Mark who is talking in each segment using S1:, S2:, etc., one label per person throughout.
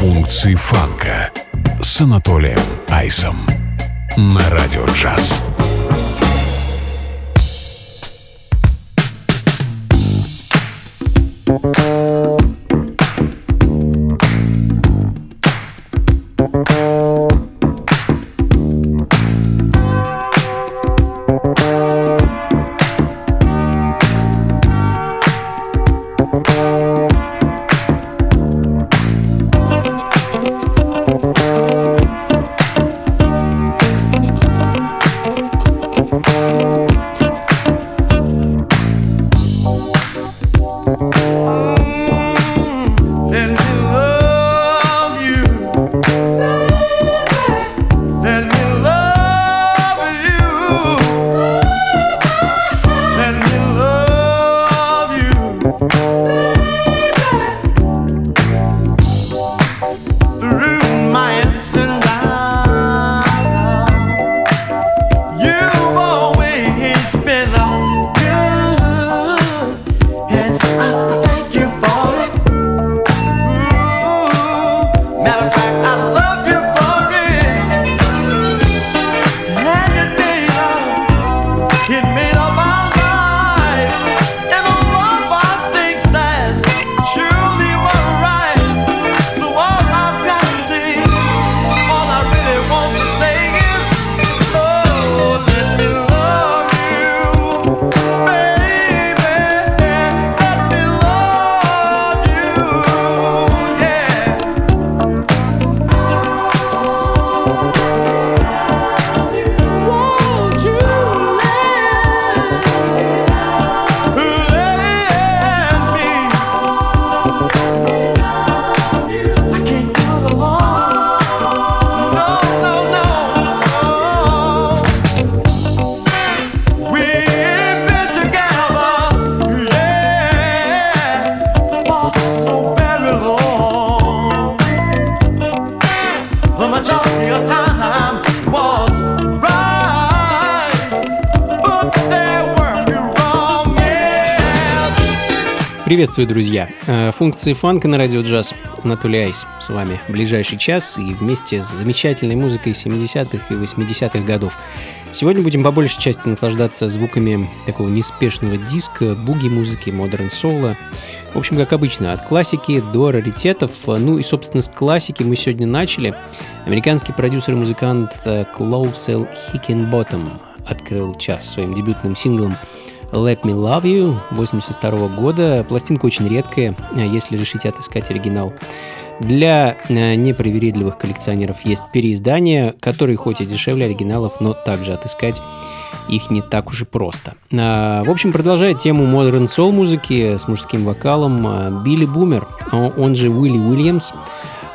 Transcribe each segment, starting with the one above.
S1: Функции фанка с Анатолием Айсом на Радио Джаз.
S2: Приветствую, друзья! Э, функции фанка на радио джаз. Анатолий Айс с вами ближайший час и вместе с замечательной музыкой 70-х и 80-х годов. Сегодня будем по большей части наслаждаться звуками такого неспешного диска, буги-музыки, модерн соло. В общем, как обычно, от классики до раритетов. Ну и, собственно, с классики мы сегодня начали. Американский продюсер и музыкант Клоусел Хикенботтом открыл час своим дебютным синглом Let Me Love You 82 года. Пластинка очень редкая, э, если решите отыскать оригинал. Для э, непривередливых коллекционеров есть переиздания, которые хоть и дешевле оригиналов, но также отыскать их не так уж и просто. А, в общем, продолжая тему модерн сол музыки с мужским вокалом, э, Билли Бумер, он же Уилли Уильямс,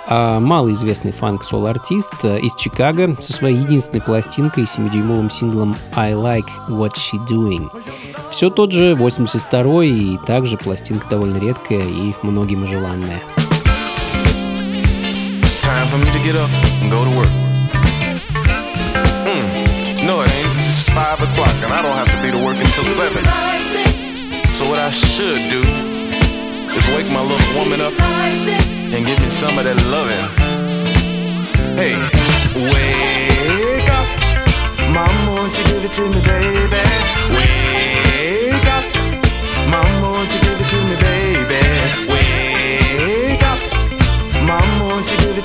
S2: малоизвестный фанк-сол-артист из Чикаго со своей единственной пластинкой 7-дюймовым синглом I Like What She Doing. Все тот же 82-й и также пластинка довольно редкая и многим желанная. time for me to get up and go to work. Mm. No, it ain't. It's 5 o'clock and I don't have to be to work until 7. So what I should do is wake my little woman up and give me some of that loving. Hey, wake up. Mama, won't you give it to me, baby?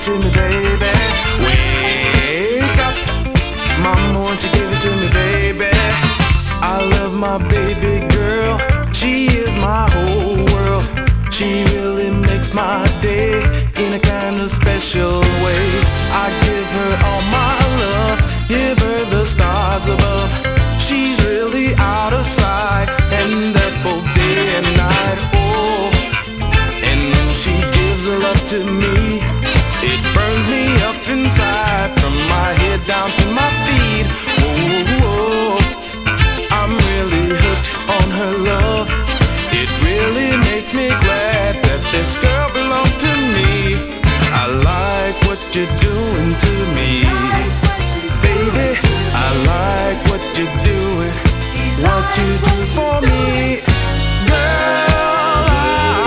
S2: dream me. This girl belongs to me. I like what you're doing to me. Baby, I like what you're doing. What you do for me. Girl,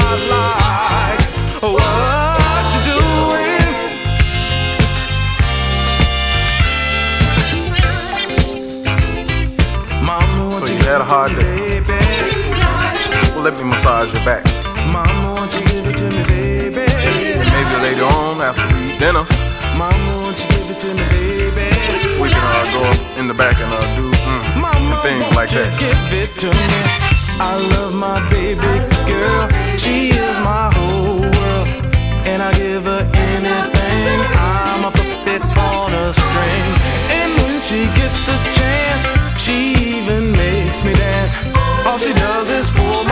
S2: I like what you're
S3: doing. So you had a hard day.
S2: Well, let me massage your back. dinner.
S3: Mama, won't you give it to me, baby?
S2: We can uh, go in the back and uh, do mm,
S3: Mama,
S2: things like that.
S3: Give it to me. I love my baby girl. She is my whole world, and I give her anything. I'm a puppet on a string, and when she gets the chance, she even makes me dance. All she does is pull.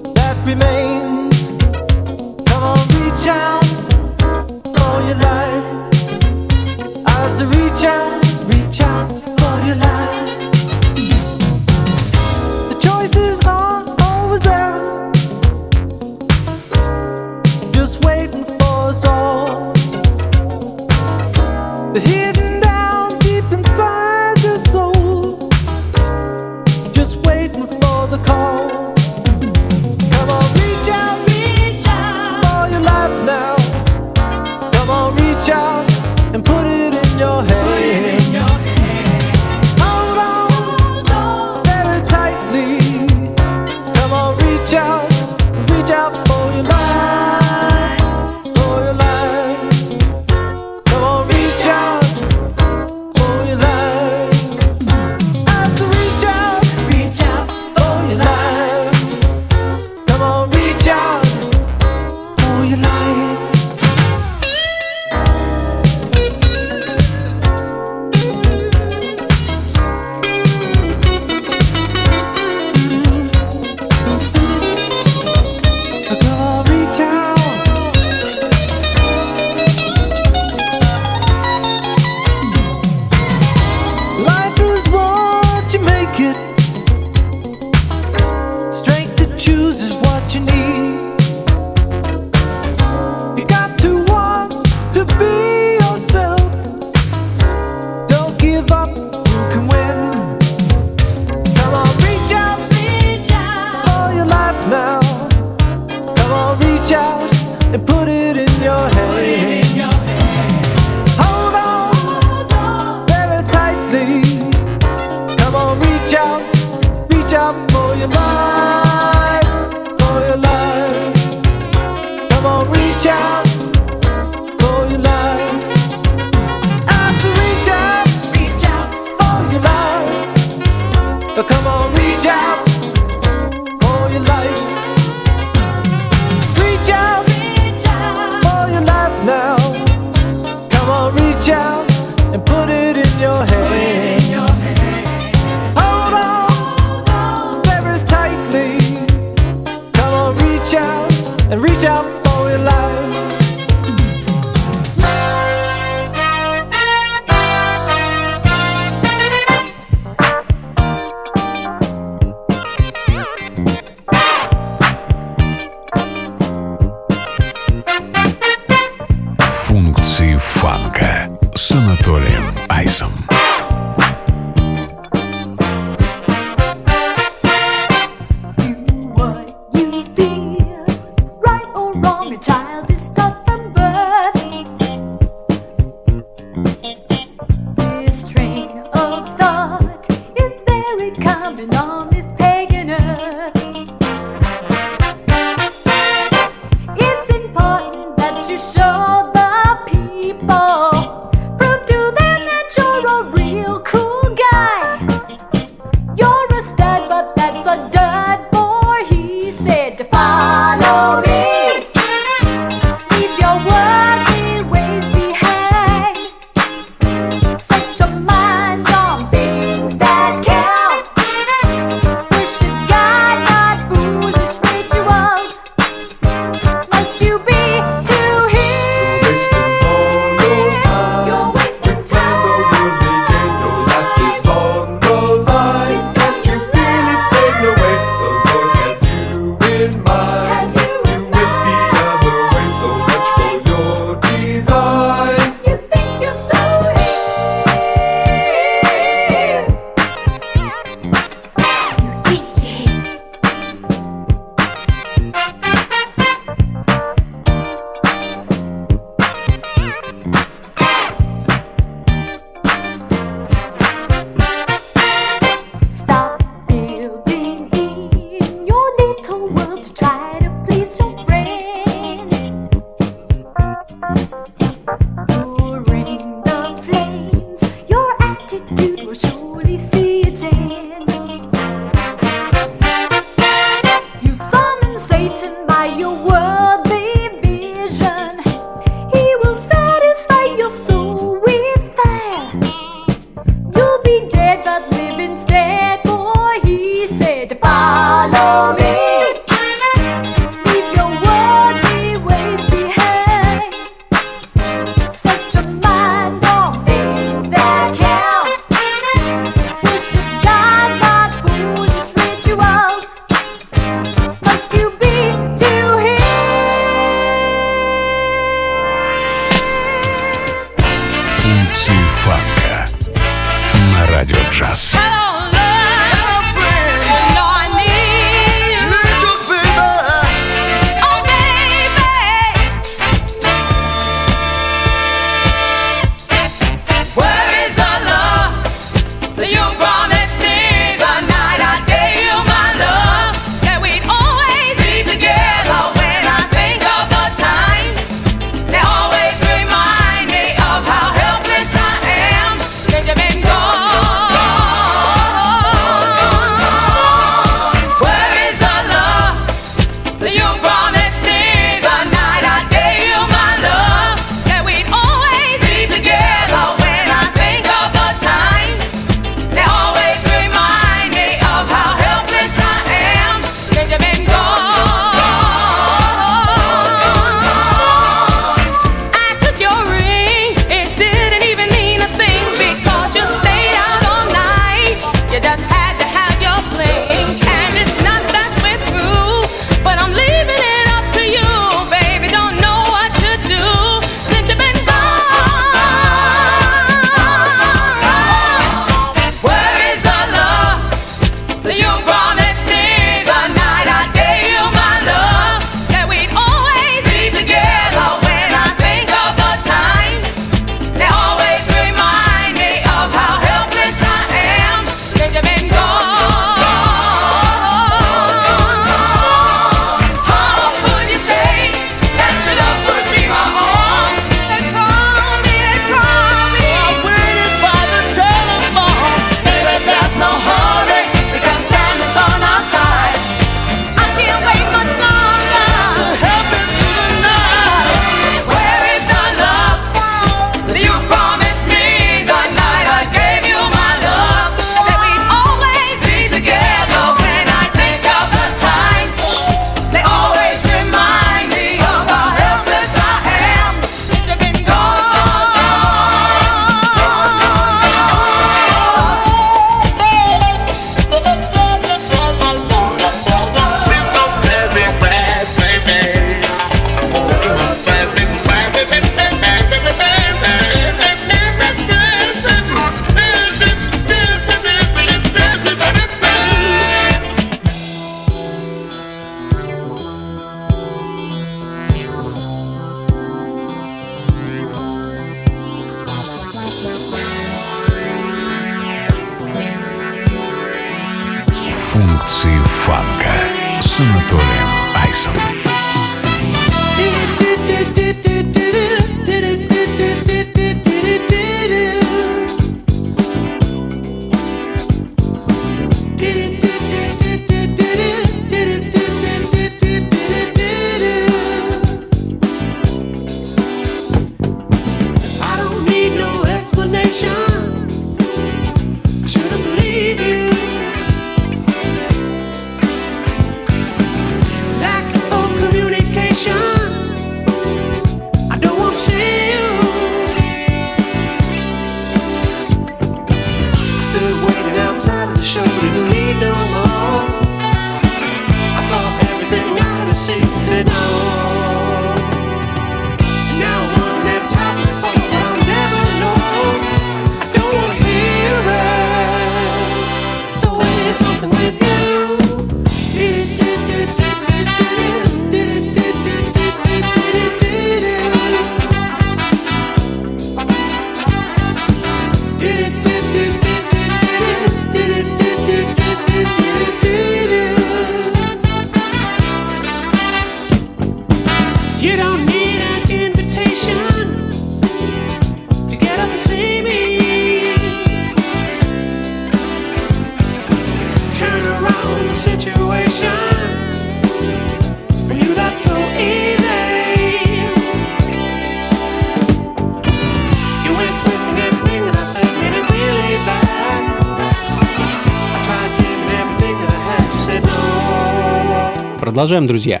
S4: Продолжаем, друзья.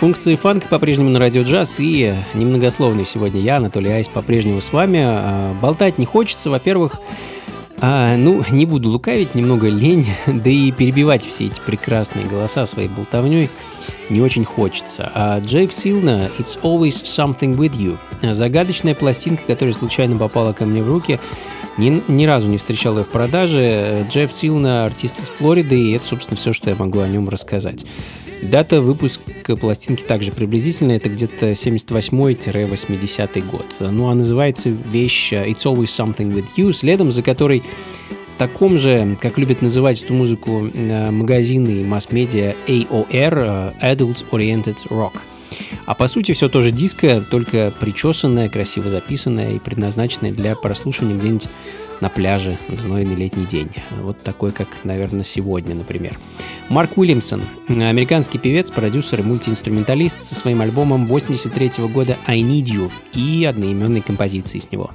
S4: Функции фанка по-прежнему на радио джаз и немногословный сегодня я, Анатолий Айс, по-прежнему с вами. А, болтать не хочется, во-первых, а, ну, не буду лукавить, немного лень, да и перебивать все эти прекрасные голоса своей болтовней не очень хочется. А Джейф Силна «It's Always Something With You» загадочная пластинка, которая случайно попала ко мне в руки, ни, ни разу не встречал ее в продаже. Джефф Силна артист из Флориды, и это, собственно, все, что я могу о нем рассказать. Дата выпуска пластинки также приблизительная, это где-то 78-80 год. Ну а называется вещь It's Always Something With You, следом за которой в таком же, как любят называть эту музыку э, магазины и масс-медиа AOR, э, Adult Oriented Rock. А по сути все тоже диско, только причесанное, красиво записанное и предназначенное для прослушивания где-нибудь на пляже в знойный летний день. Вот такой, как, наверное, сегодня, например. Марк Уильямсон, американский певец, продюсер и мультиинструменталист со своим альбомом 83 года «I Need You» и одноименной композицией с него.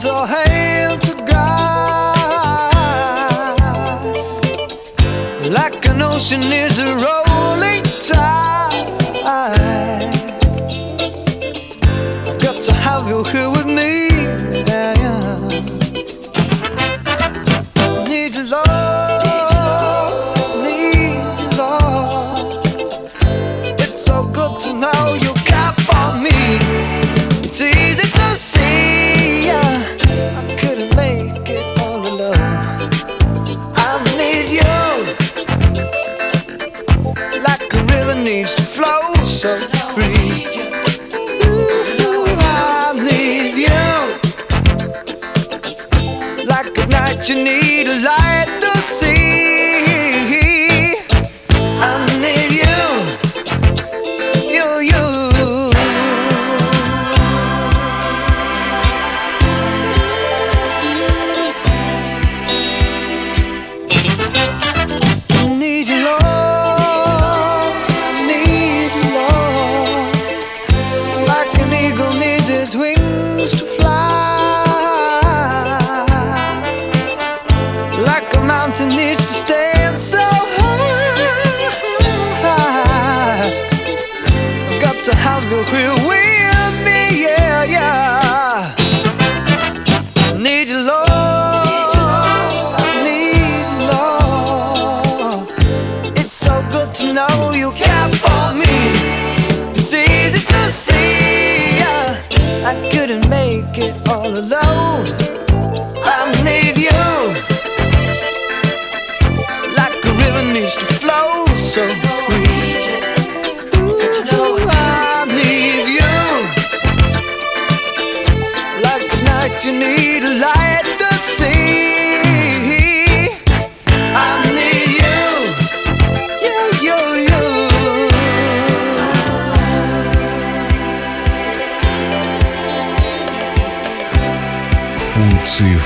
S5: So hail to God. Like
S6: an ocean is a road.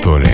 S4: С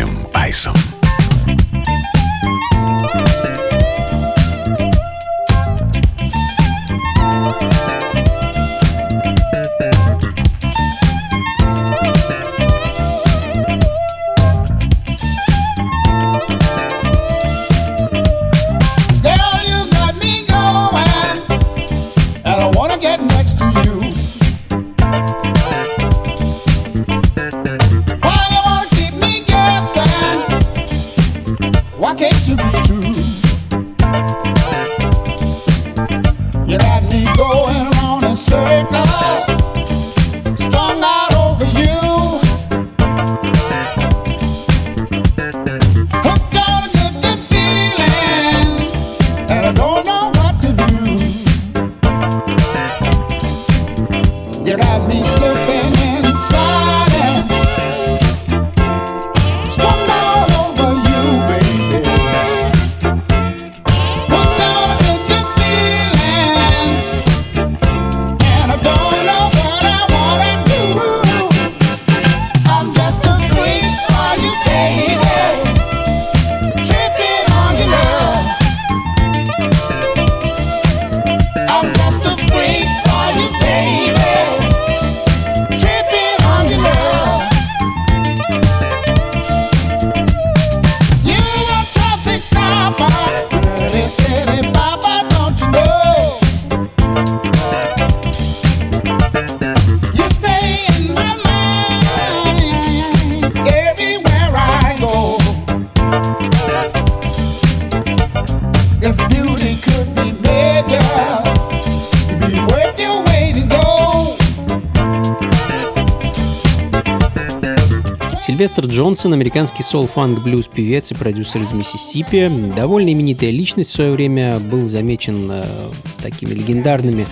S4: Джонсон, американский соул-фанк-блюз певец и продюсер из Миссисипи, довольно именитая личность в свое время, был замечен э, с такими легендарными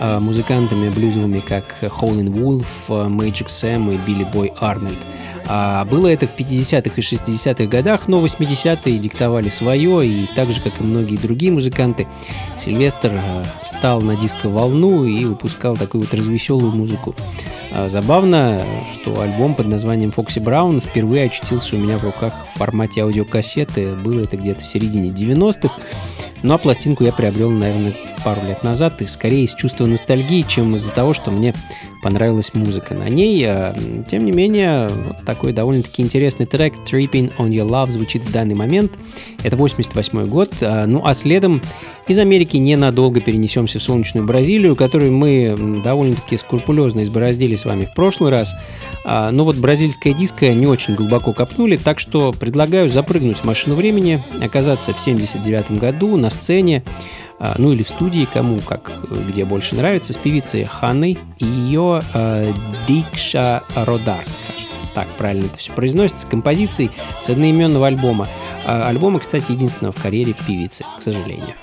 S4: э, музыкантами блюзовыми, как Хаулин Вулф, Мэйджик Сэм и Билли Бой Арнольд. А было это в 50-х и 60-х годах, но 80-е диктовали свое, и так же, как и многие другие музыканты, Сильвестр э, встал на диско-волну и выпускал такую вот развеселую музыку. А, забавно, что альбом под названием «Фокси Браун» впервые очутился у меня в руках в формате аудиокассеты. Было это где-то в середине 90-х. Ну а пластинку я приобрел, наверное, пару лет назад, и скорее из чувства ностальгии, чем из-за того, что мне понравилась музыка на ней. А, тем не менее, вот такой довольно-таки интересный трек «Tripping on Your Love» звучит в данный момент. Это 88 год. А, ну а следом из Америки ненадолго перенесемся в солнечную Бразилию, которую мы довольно-таки скрупулезно избороздили с вами в прошлый раз. А, но вот бразильская диско не очень глубоко копнули, так что предлагаю запрыгнуть в машину времени, оказаться в 79 году на сцене, ну или в студии, кому как где больше нравится, с певицей Ханной и ее э, Дикша Родар, кажется, так правильно это все произносится, композицией с одноименного альбома. А, альбома, кстати, единственного в карьере певицы, к сожалению.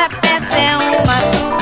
S7: essa peça é
S8: uma. assunto.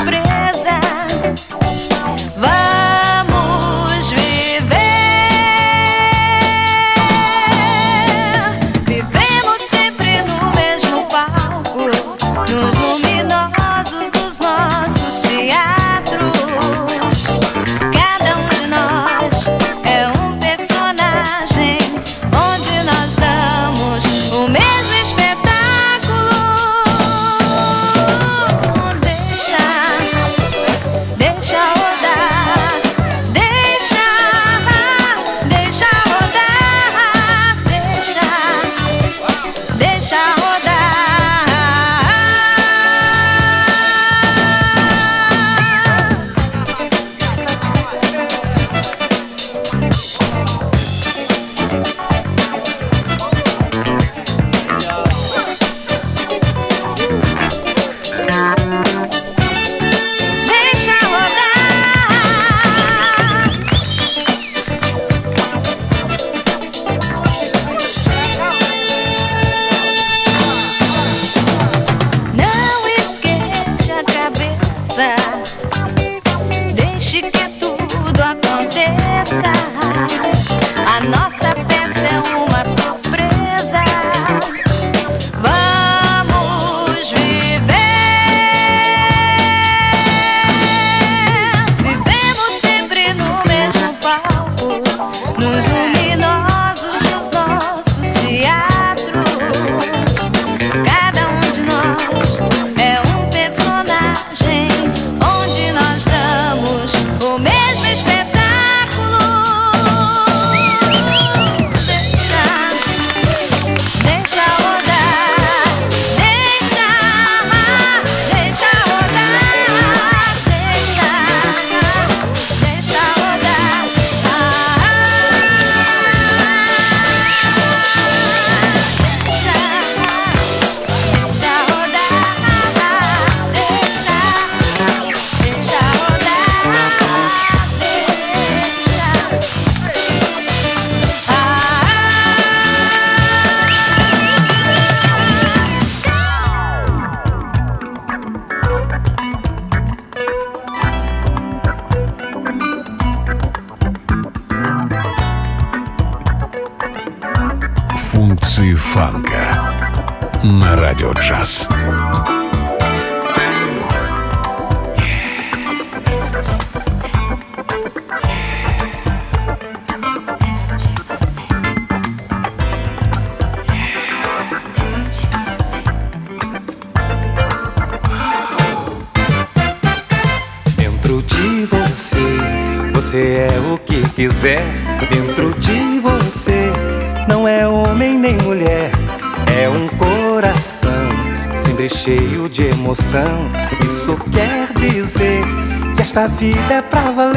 S8: Vida é pra valer.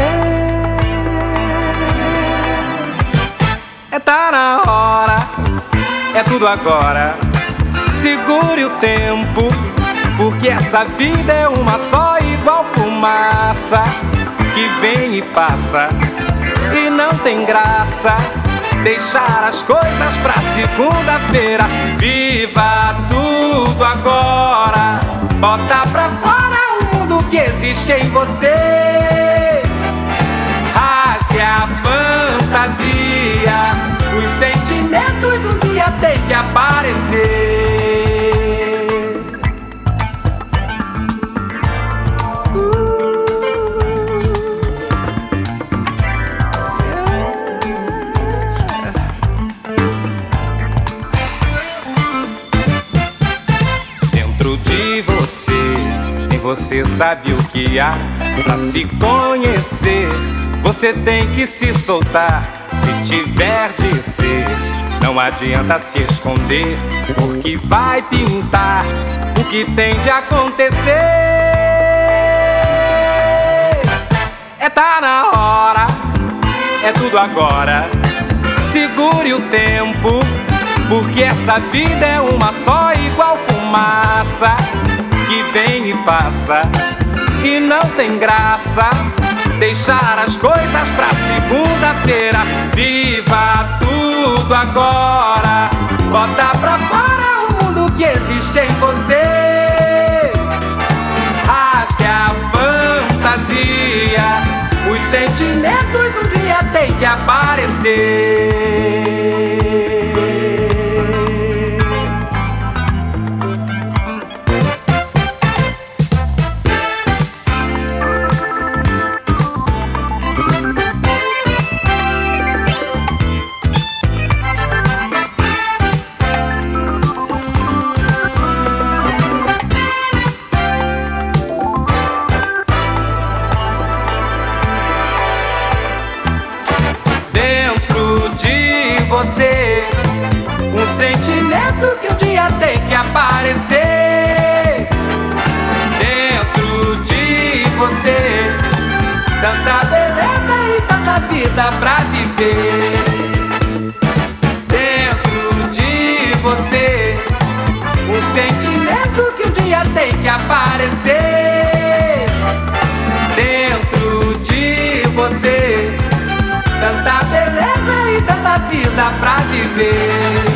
S8: É tá na hora, é tudo agora. Segure o tempo, porque essa vida é uma só, igual fumaça que vem e passa e não tem graça deixar as coisas pra segunda-feira. Viva tudo agora, bota pra fora existe em você. Rasgue a fantasia, os sentimentos um dia tem que aparecer. Você sabe o que há pra se conhecer. Você tem que se soltar se tiver de ser. Não adianta se esconder, porque vai pintar o que tem de acontecer. É tá na hora, é tudo agora. Segure o tempo, porque essa vida é uma só, igual fumaça vem e passa e não tem graça deixar as coisas pra segunda-feira. Viva tudo agora, bota pra fora o mundo que existe em você. Rasgue a fantasia, os sentimentos um dia tem que aparecer. Aparecer dentro de você. Tanta beleza e tanta vida pra viver. Dentro de você, um sentimento que um dia tem que aparecer. Dentro de você, tanta beleza e tanta vida pra viver.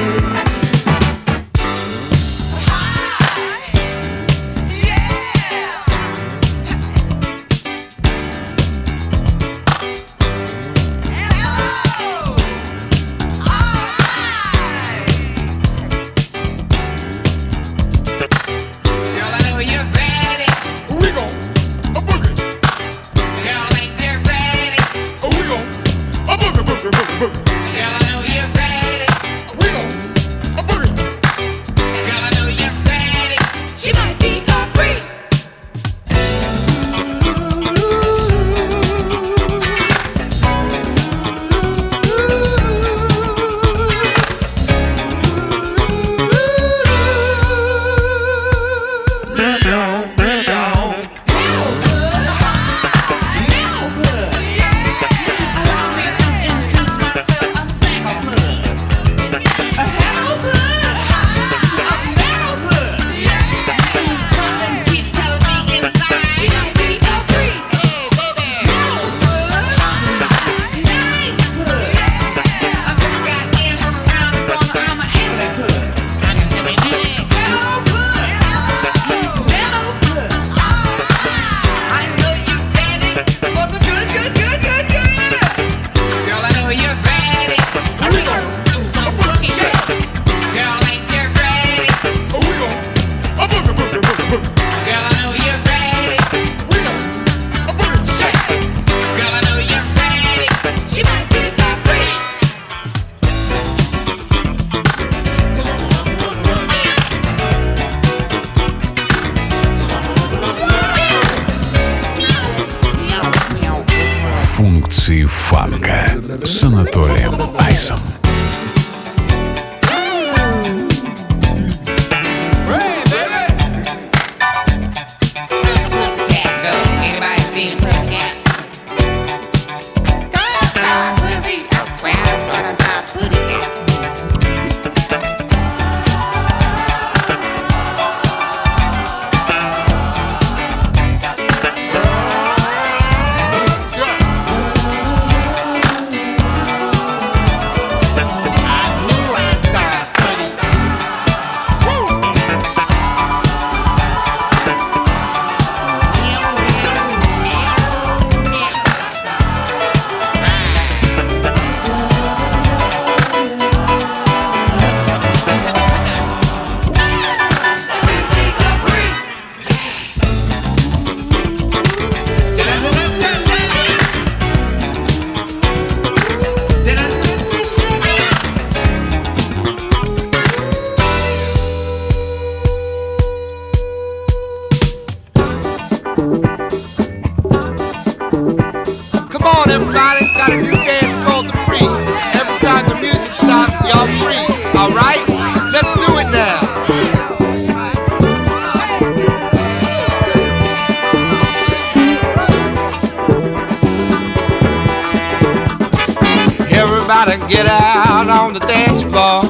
S9: get out on the
S10: dance floor.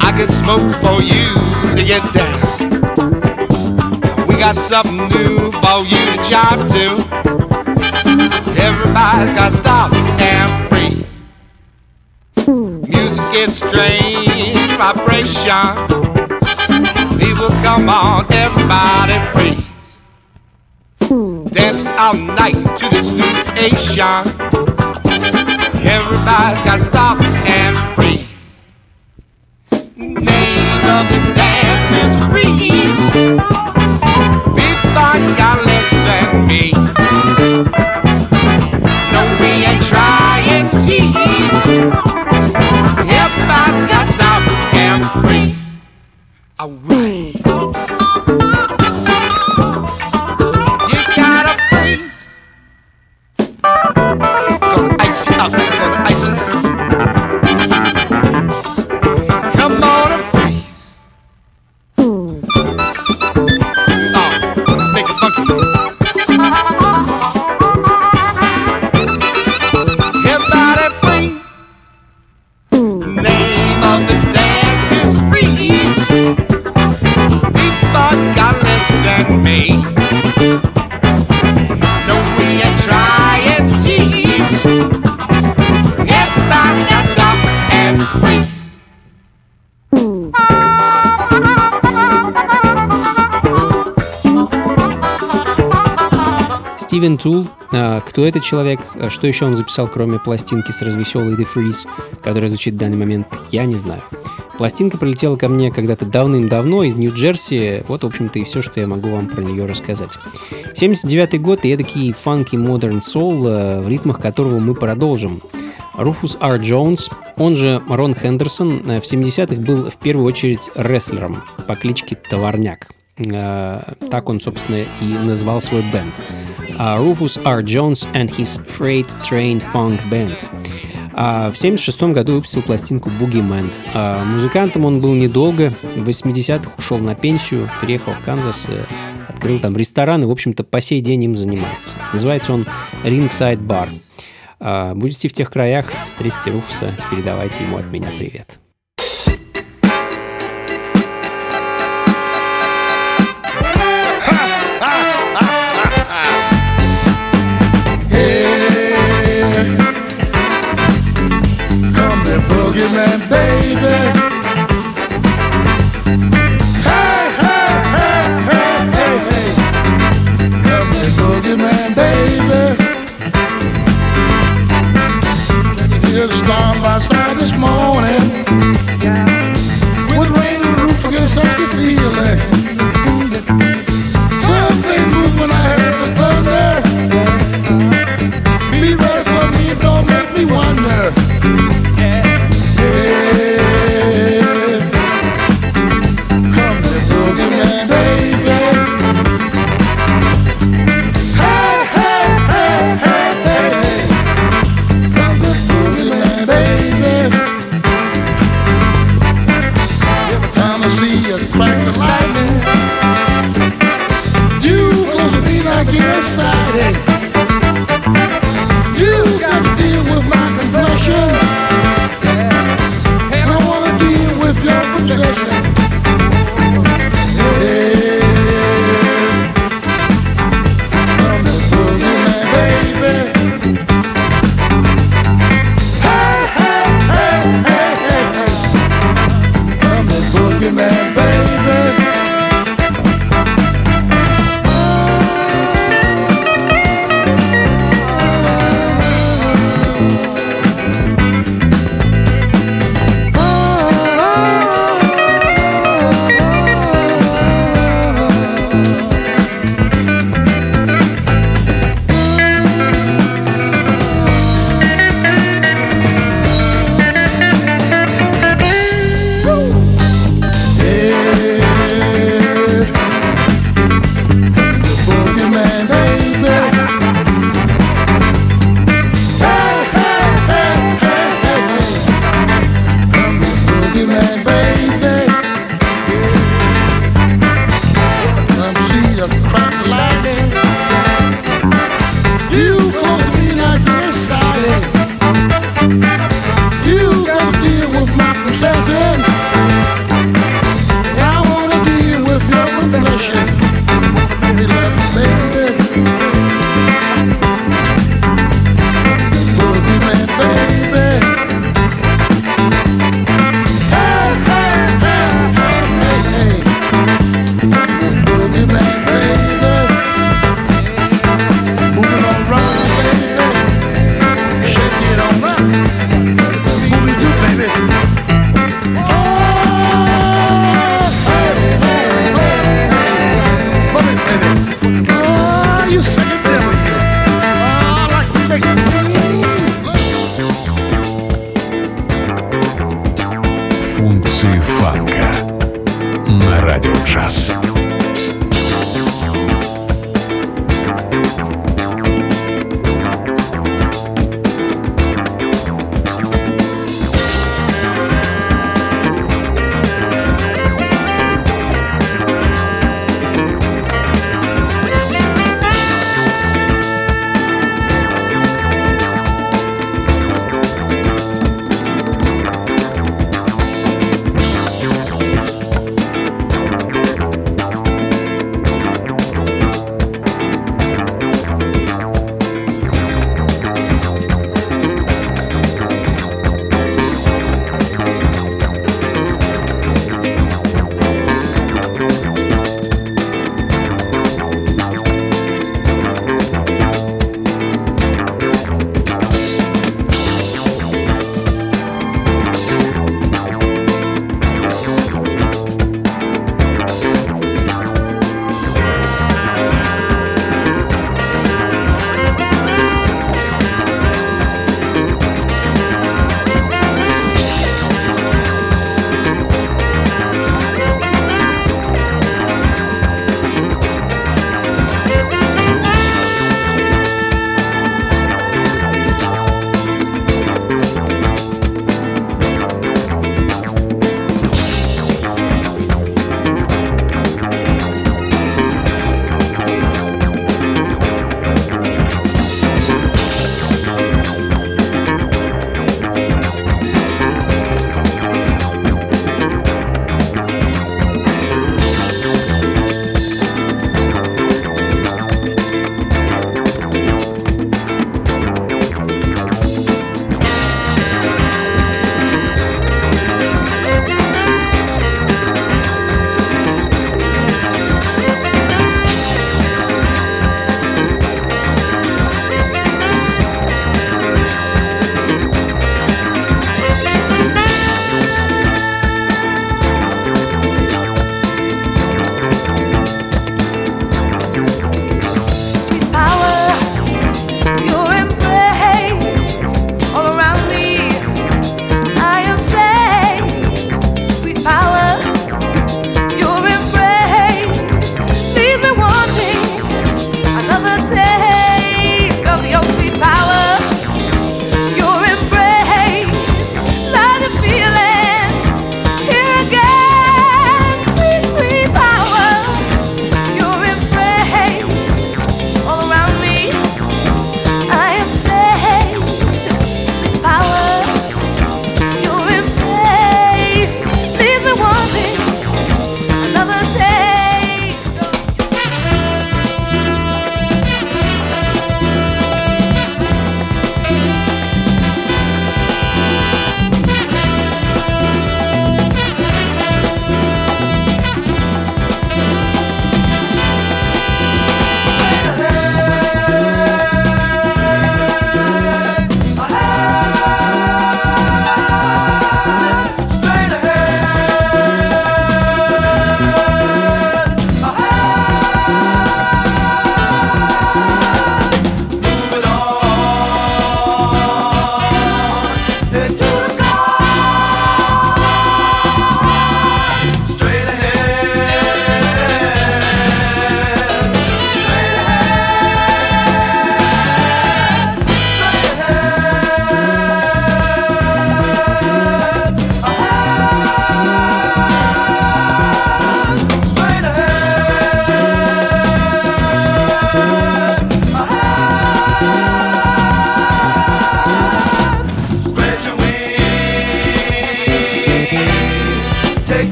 S10: I can smoke for you to get down. We got something new for you to jive to. Everybody's got style and free. Music is strange vibration. People come on, everybody free. Dance all night to this new Asian. Everybody's got to stop and free. Name of this dance is freeze listen me. No, we ain't trying to tease. Everybody's got to stop and breathe. Alright.
S4: Стивен Тул, а, кто этот человек, а, что еще он записал, кроме пластинки с развеселой The Freeze, которая звучит в данный момент, я не знаю. Пластинка прилетела ко мне когда-то давным-давно из Нью-Джерси, вот, в общем-то, и все, что я могу вам про нее рассказать. 79 год и эдакий фанки Modern Soul, а, в ритмах которого мы продолжим. Руфус Р. Джонс, он же Рон Хендерсон, в 70-х был в первую очередь рестлером по кличке Товарняк. Так он, собственно, и назвал свой бенд. Rufus R. Jones and his Freight Train Funk Band. А в 1976 году выпустил пластинку Boogeyman. А музыкантом он был недолго. В 80-х ушел на пенсию, переехал в Канзас, э, открыл там ресторан и, в общем-то, по сей день им занимается. Называется он Ringside Bar. А, будете в тех краях, встретите Руфуса, передавайте ему от меня привет.
S11: man, baby.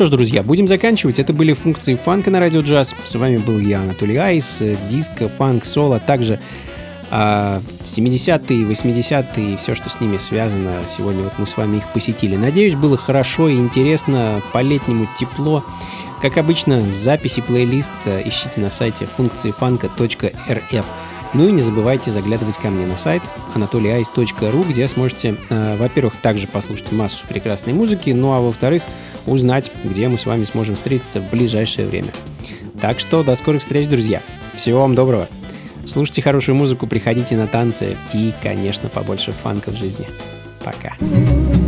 S4: Что ж, друзья, будем заканчивать. Это были функции фанка на радио джаз. С вами был я, Анатолий Айс, диско, фанк, соло, также а 70-е, 80-е и все, что с ними связано. Сегодня вот мы с вами их посетили. Надеюсь, было хорошо и интересно, по-летнему тепло. Как обычно, записи плейлист ищите на сайте функции фанка.рф. Ну и не забывайте заглядывать ко мне на сайт anatolyice.ru, где сможете, э, во-первых, также послушать массу прекрасной музыки, ну а во-вторых, узнать, где мы с вами сможем встретиться в ближайшее время. Так что до скорых встреч, друзья. Всего вам доброго. Слушайте хорошую музыку, приходите на танцы и, конечно, побольше фанка в жизни. Пока.
S12: she who's